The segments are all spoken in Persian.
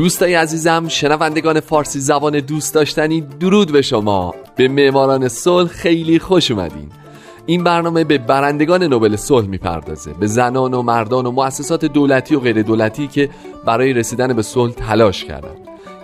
دوستای عزیزم شنوندگان فارسی زبان دوست داشتنی درود به شما. به معماران صلح خیلی خوش اومدین. این برنامه به برندگان نوبل صلح می‌پردازه به زنان و مردان و مؤسسات دولتی و غیر دولتی که برای رسیدن به صلح تلاش کردن.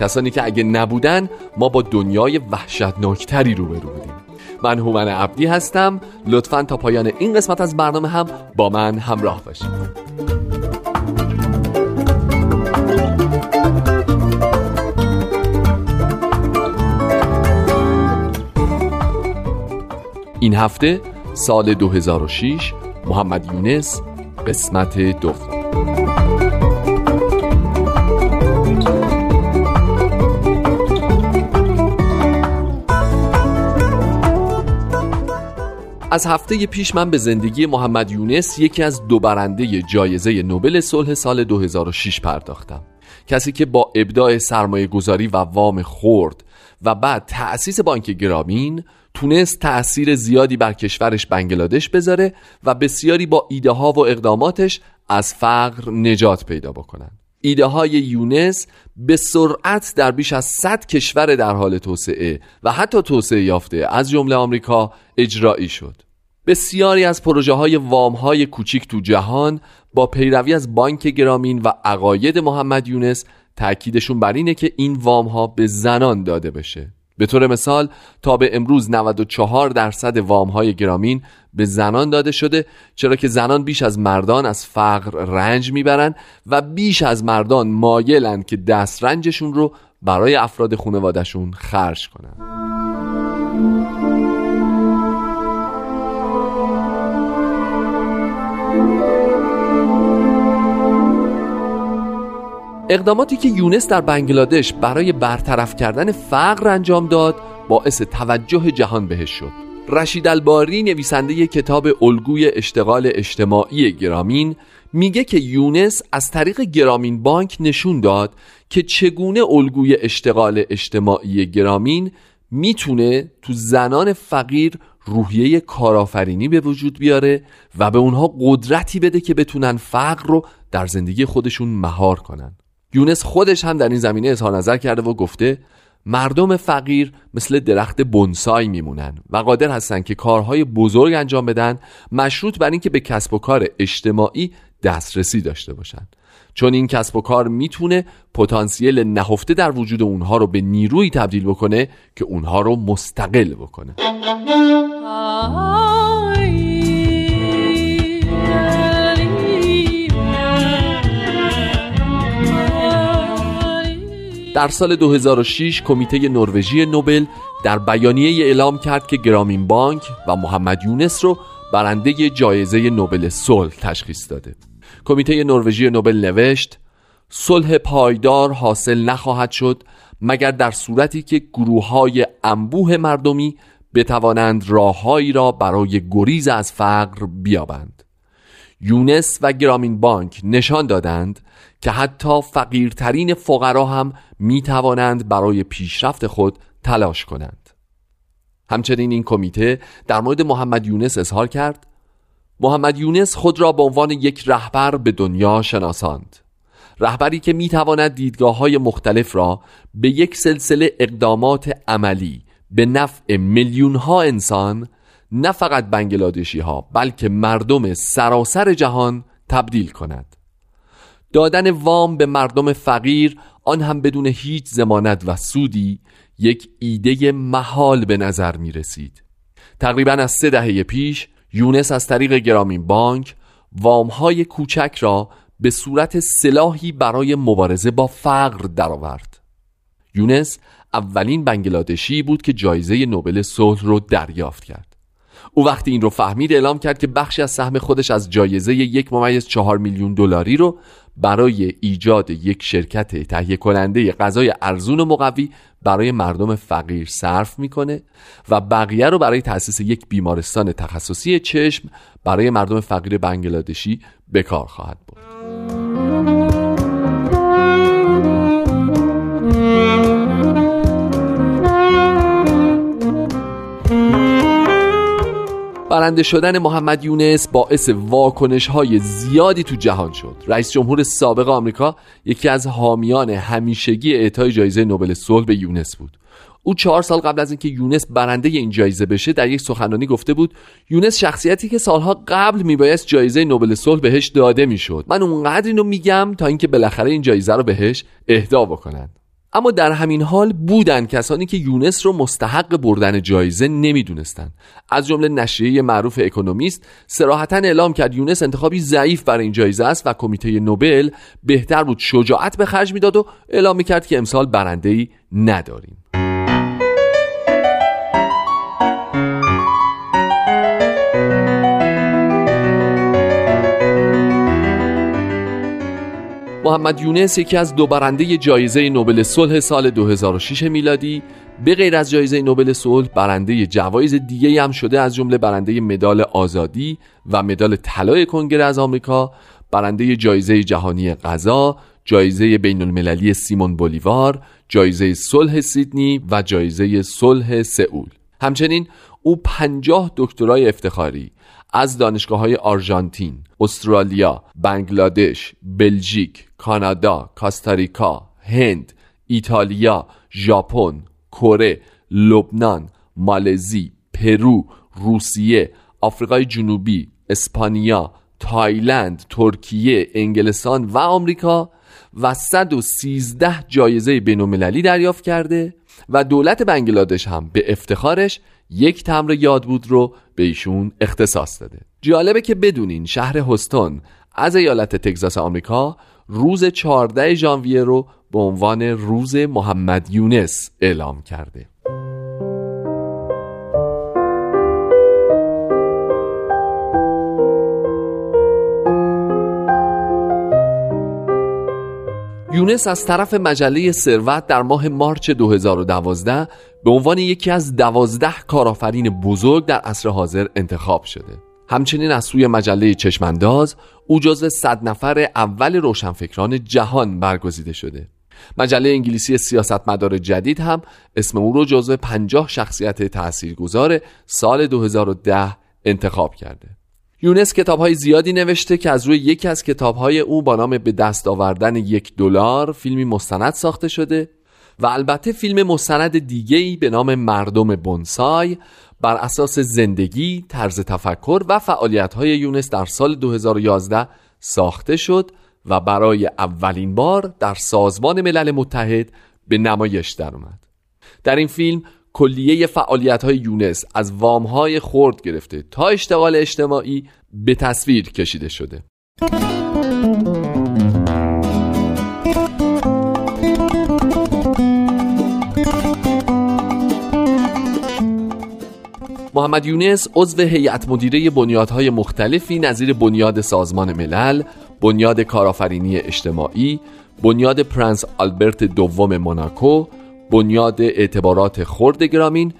کسانی که اگه نبودن ما با دنیای وحشتناکتری روبرو بودیم. من هومن عبدی هستم. لطفا تا پایان این قسمت از برنامه هم با من همراه باشید. این هفته سال 2006 محمد یونس قسمت دوم. از هفته پیش من به زندگی محمد یونس یکی از دو برنده جایزه نوبل صلح سال 2006 پرداختم. کسی که با ابداع سرمایه گذاری و وام خورد و بعد تأسیس بانک گرامین تونست تأثیر زیادی بر کشورش بنگلادش بذاره و بسیاری با ایده ها و اقداماتش از فقر نجات پیدا بکنن ایده های یونس به سرعت در بیش از 100 کشور در حال توسعه و حتی توسعه یافته از جمله آمریکا اجرایی شد. بسیاری از پروژه های وام های کوچیک تو جهان با پیروی از بانک گرامین و عقاید محمد یونس تأکیدشون بر اینه که این وام ها به زنان داده بشه به طور مثال تا به امروز 94 درصد وام های گرامین به زنان داده شده چرا که زنان بیش از مردان از فقر رنج می‌برند و بیش از مردان مایلند که دسترنجشون رو برای افراد خانوادهشون خرج کنند. اقداماتی که یونس در بنگلادش برای برطرف کردن فقر انجام داد باعث توجه جهان بهش شد. رشید الباری نویسنده کتاب الگوی اشتغال اجتماعی گرامین میگه که یونس از طریق گرامین بانک نشون داد که چگونه الگوی اشتغال اجتماعی گرامین می‌تونه تو زنان فقیر روحیه کارآفرینی به وجود بیاره و به اونها قدرتی بده که بتونن فقر رو در زندگی خودشون مهار کنن. یونس خودش هم در این زمینه اظهار نظر کرده و گفته مردم فقیر مثل درخت بونسای میمونن و قادر هستن که کارهای بزرگ انجام بدن مشروط بر اینکه به کسب و کار اجتماعی دسترسی داشته باشن. چون این کسب و کار می‌تونه پتانسیل نهفته در وجود اونها رو به نیروی تبدیل بکنه که اونها رو مستقل بکنه. در سال 2006 کمیته نروژی نوبل در بیانیه اعلام کرد که گرامین بانک و محمد یونس رو برنده جایزه نوبل صلح تشخیص داده. کمیته نروژی نوبل نوشت صلح پایدار حاصل نخواهد شد مگر در صورتی که گروه های انبوه مردمی بتوانند راههایی را برای گریز از فقر بیابند. یونس و گرامین بانک نشان دادند که حتی فقیرترین فقرا هم می توانند برای پیشرفت خود تلاش کنند. همچنین این کمیته در مورد محمد یونس اظهار کرد محمد یونس خود را به عنوان یک رهبر به دنیا شناساند. رهبری که می تواند دیدگاه های مختلف را به یک سلسله اقدامات عملی به نفع میلیون ها انسان نه فقط بنگلادشی ها بلکه مردم سراسر جهان تبدیل کند دادن وام به مردم فقیر آن هم بدون هیچ زمانت و سودی یک ایده محال به نظر می رسید تقریبا از سه دهه پیش یونس از طریق گرامین بانک وام های کوچک را به صورت سلاحی برای مبارزه با فقر درآورد. یونس اولین بنگلادشی بود که جایزه نوبل صلح رو دریافت کرد. او وقتی این رو فهمید اعلام کرد که بخشی از سهم خودش از جایزه یک ممیز چهار میلیون دلاری رو برای ایجاد یک شرکت تهیه کننده غذای ارزون و مقوی برای مردم فقیر صرف می‌کنه و بقیه رو برای تأسیس یک بیمارستان تخصصی چشم برای مردم فقیر بنگلادشی به کار خواهد برد. برنده شدن محمد یونس باعث واکنش های زیادی تو جهان شد. رئیس جمهور سابق آمریکا یکی از حامیان همیشگی اعطای جایزه نوبل صلح به یونس بود. او چهار سال قبل از اینکه یونس برنده این جایزه بشه در یک سخنرانی گفته بود یونس شخصیتی که سالها قبل میبایست جایزه نوبل صلح بهش داده می‌شد. من اونقدر اینو میگم تا اینکه بالاخره این جایزه رو بهش اهدا بکنن اما در همین حال بودن کسانی که یونس رو مستحق بردن جایزه نمی‌دونستند از جمله نشریه معروف اکونومیست سراحتا اعلام کرد یونس انتخابی ضعیف برای این جایزه است و کمیته نوبل بهتر بود شجاعت به خرج می‌داد و اعلام می‌کرد که امسال برنده ای نداریم. محمد یونس یکی از دو برنده جایزه نوبل صلح سال 2006 میلادی به غیر از جایزه نوبل صلح برنده جوایز دیگه هم شده از جمله برنده مدال آزادی و مدال طلای کنگره از آمریکا برنده جایزه جهانی غذا جایزه بین المللی سیمون بولیوار جایزه صلح سیدنی و جایزه صلح سئول. همچنین او پنجاه دکترای افتخاری از دانشگاه های آرژانتین، استرالیا، بنگلادش، بلژیک، کانادا، کاستاریکا، هند، ایتالیا، ژاپن، کره، لبنان، مالزی، پرو، روسیه، آفریقای جنوبی، اسپانیا، تایلند، ترکیه، انگلستان و آمریکا و 113 جایزه بین‌المللی دریافت کرده و دولت بنگلادش هم به افتخارش یک تمبر یاد بود رو به ایشون اختصاص داده. جالبه که بدونین شهر هیوستون از ایالت تگزاس آمریکا روز 14 ژانویه رو به عنوان روز محمد یونس اعلام کرده. یونس از طرف مجله ثروت در ماه مارچ 2012 به عنوان یکی از دوازده کارآفرین بزرگ در عصر حاضر انتخاب شده. همچنین از سوی مجله چشمانداز او جزو صد نفر اول روشنفکران جهان برگزیده شده. مجله انگلیسی سیاستمدار جدید هم اسم او رو جزو پنجاه شخصیت تاثیرگذار سال 2010 انتخاب کرده. یونس کتاب های زیادی نوشته که از روی یکی از کتاب های او با نام به دست آوردن یک دلار فیلمی مستند ساخته شده و البته فیلم مستند دیگه ای به نام مردم بونسای بر اساس زندگی، طرز تفکر و فعالیت های یونس در سال 2011 ساخته شد و برای اولین بار در سازمان ملل متحد به نمایش درآمد. در این فیلم کلیه فعالیت های یونس از وام های خورد گرفته تا اشتغال اجتماعی به تصویر کشیده شده محمد یونس عضو هیئت مدیره بنیادهای مختلفی نظیر بنیاد سازمان ملل، بنیاد کارآفرینی اجتماعی، بنیاد پرنس آلبرت دوم موناکو، بنیاد اعتبارات خرد گرامین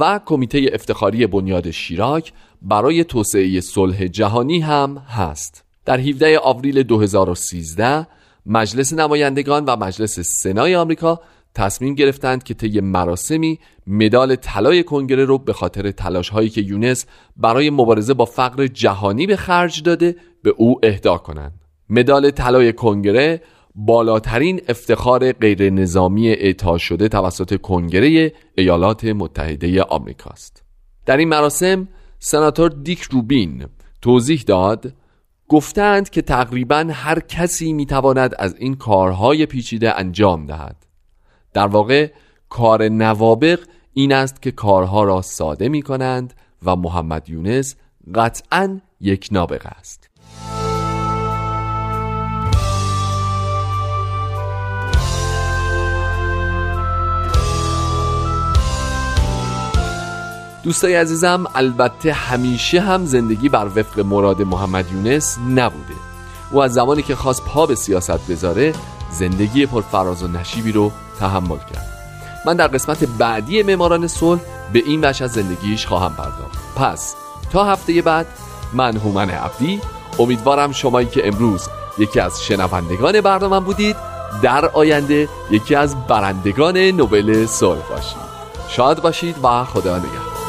و کمیته افتخاری بنیاد شیراک برای توسعه صلح جهانی هم هست. در 17 آوریل 2013 مجلس نمایندگان و مجلس سنای آمریکا تصمیم گرفتند که طی مراسمی مدال طلای کنگره رو به خاطر تلاش هایی که یونس برای مبارزه با فقر جهانی به خرج داده به او اهدا کنند. مدال طلای کنگره بالاترین افتخار غیر نظامی اعطا شده توسط کنگره ایالات متحده آمریکاست. در این مراسم سناتور دیک روبین توضیح داد گفتند که تقریبا هر کسی می‌تواند از این کارهای پیچیده انجام دهد. در واقع کار نوابق این است که کارها را ساده می کنند و محمد یونس قطعا یک نابغه است. دوستای عزیزم البته همیشه هم زندگی بر وفق مراد محمد یونس نبوده. او از زمانی که خواست پا به سیاست بذاره زندگی پرفراز و نشیبی رو تحمل کرد. من در قسمت بعدی معماران صلح به این بخش از زندگیش خواهم پرداخت. پس تا هفته بعد من هومن عبدی امیدوارم شمایی که امروز یکی از شنوندگان برنامه بودید در آینده یکی از برندگان نوبل صلح باشید. شاد باشید و خدا نگهدار.